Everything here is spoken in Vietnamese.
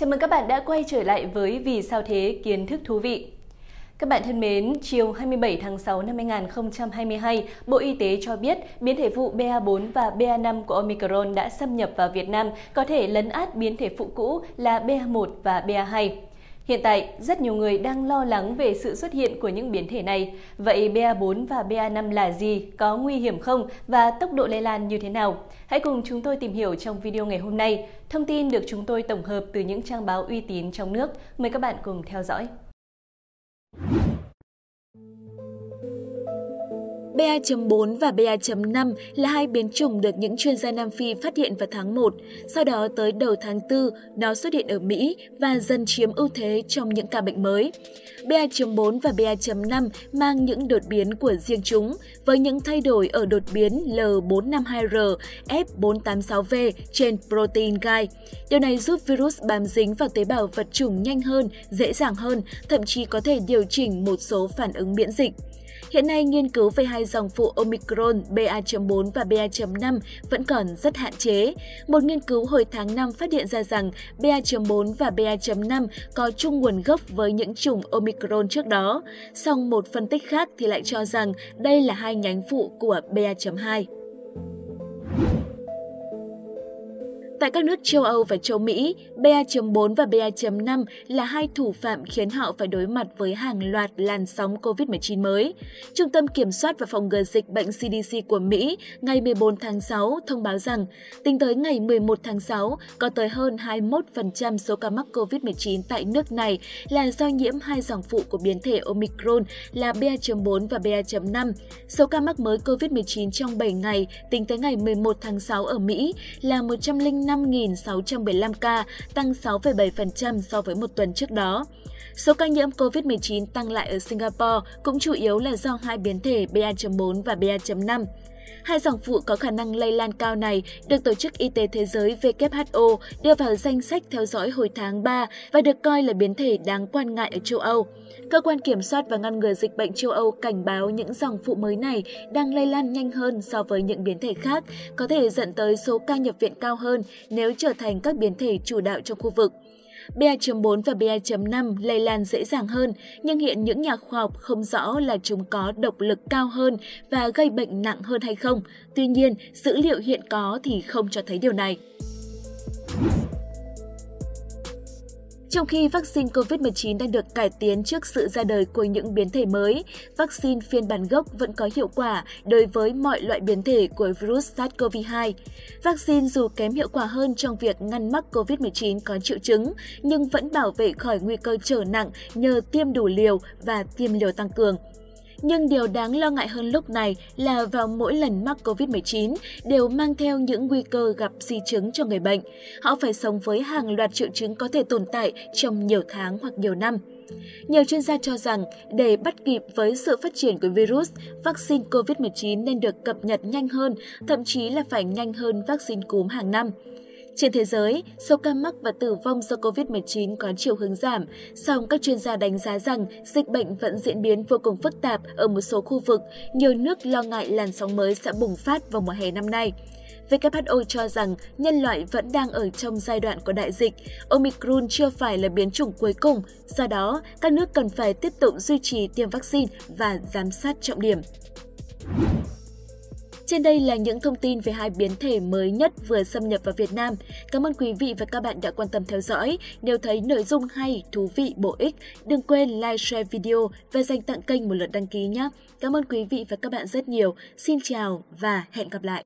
Chào mừng các bạn đã quay trở lại với Vì sao thế kiến thức thú vị. Các bạn thân mến, chiều 27 tháng 6 năm 2022, Bộ Y tế cho biết biến thể phụ BA4 và BA5 của Omicron đã xâm nhập vào Việt Nam, có thể lấn át biến thể phụ cũ là BA1 và BA2. Hiện tại, rất nhiều người đang lo lắng về sự xuất hiện của những biến thể này. Vậy BA4 và BA5 là gì, có nguy hiểm không và tốc độ lây lan như thế nào? Hãy cùng chúng tôi tìm hiểu trong video ngày hôm nay. Thông tin được chúng tôi tổng hợp từ những trang báo uy tín trong nước. Mời các bạn cùng theo dõi. BA.4 và BA.5 là hai biến chủng được những chuyên gia Nam Phi phát hiện vào tháng 1. Sau đó tới đầu tháng 4, nó xuất hiện ở Mỹ và dần chiếm ưu thế trong những ca bệnh mới. BA.4 và BA.5 mang những đột biến của riêng chúng, với những thay đổi ở đột biến L452R, F486V trên protein gai. Điều này giúp virus bám dính vào tế bào vật chủng nhanh hơn, dễ dàng hơn, thậm chí có thể điều chỉnh một số phản ứng miễn dịch. Hiện nay, nghiên cứu về hai dòng phụ Omicron BA.4 và BA.5 vẫn còn rất hạn chế. Một nghiên cứu hồi tháng 5 phát hiện ra rằng BA.4 và BA.5 có chung nguồn gốc với những chủng Omicron trước đó. Song một phân tích khác thì lại cho rằng đây là hai nhánh phụ của BA.2. Tại các nước châu Âu và châu Mỹ, BA.4 và BA.5 là hai thủ phạm khiến họ phải đối mặt với hàng loạt làn sóng COVID-19 mới. Trung tâm Kiểm soát và Phòng ngừa Dịch bệnh CDC của Mỹ ngày 14 tháng 6 thông báo rằng, tính tới ngày 11 tháng 6, có tới hơn 21% số ca mắc COVID-19 tại nước này là do nhiễm hai dòng phụ của biến thể Omicron là BA.4 và BA.5. Số ca mắc mới COVID-19 trong 7 ngày tính tới ngày 11 tháng 6 ở Mỹ là 105 5.615 ca, tăng 6,7% so với một tuần trước đó. Số ca nhiễm COVID-19 tăng lại ở Singapore cũng chủ yếu là do hai biến thể BA.4 và BA.5. Hai dòng phụ có khả năng lây lan cao này được Tổ chức Y tế Thế giới WHO đưa vào danh sách theo dõi hồi tháng 3 và được coi là biến thể đáng quan ngại ở châu Âu. Cơ quan Kiểm soát và Ngăn ngừa Dịch bệnh châu Âu cảnh báo những dòng phụ mới này đang lây lan nhanh hơn so với những biến thể khác, có thể dẫn tới số ca nhập viện cao hơn nếu trở thành các biến thể chủ đạo trong khu vực. BA.4 và BA.5 lây lan dễ dàng hơn, nhưng hiện những nhà khoa học không rõ là chúng có độc lực cao hơn và gây bệnh nặng hơn hay không. Tuy nhiên, dữ liệu hiện có thì không cho thấy điều này. Trong khi vaccine COVID-19 đang được cải tiến trước sự ra đời của những biến thể mới, vaccine phiên bản gốc vẫn có hiệu quả đối với mọi loại biến thể của virus SARS-CoV-2. Vaccine dù kém hiệu quả hơn trong việc ngăn mắc COVID-19 có triệu chứng, nhưng vẫn bảo vệ khỏi nguy cơ trở nặng nhờ tiêm đủ liều và tiêm liều tăng cường. Nhưng điều đáng lo ngại hơn lúc này là vào mỗi lần mắc COVID-19 đều mang theo những nguy cơ gặp di chứng cho người bệnh. Họ phải sống với hàng loạt triệu chứng có thể tồn tại trong nhiều tháng hoặc nhiều năm. Nhiều chuyên gia cho rằng để bắt kịp với sự phát triển của virus, vaccine COVID-19 nên được cập nhật nhanh hơn, thậm chí là phải nhanh hơn vaccine cúm hàng năm. Trên thế giới, số ca mắc và tử vong do COVID-19 có chiều hướng giảm, song các chuyên gia đánh giá rằng dịch bệnh vẫn diễn biến vô cùng phức tạp ở một số khu vực, nhiều nước lo ngại làn sóng mới sẽ bùng phát vào mùa hè năm nay. WHO cho rằng nhân loại vẫn đang ở trong giai đoạn của đại dịch, Omicron chưa phải là biến chủng cuối cùng, do đó các nước cần phải tiếp tục duy trì tiêm vaccine và giám sát trọng điểm. Trên đây là những thông tin về hai biến thể mới nhất vừa xâm nhập vào Việt Nam. Cảm ơn quý vị và các bạn đã quan tâm theo dõi. Nếu thấy nội dung hay, thú vị, bổ ích, đừng quên like, share video và dành tặng kênh một lượt đăng ký nhé. Cảm ơn quý vị và các bạn rất nhiều. Xin chào và hẹn gặp lại.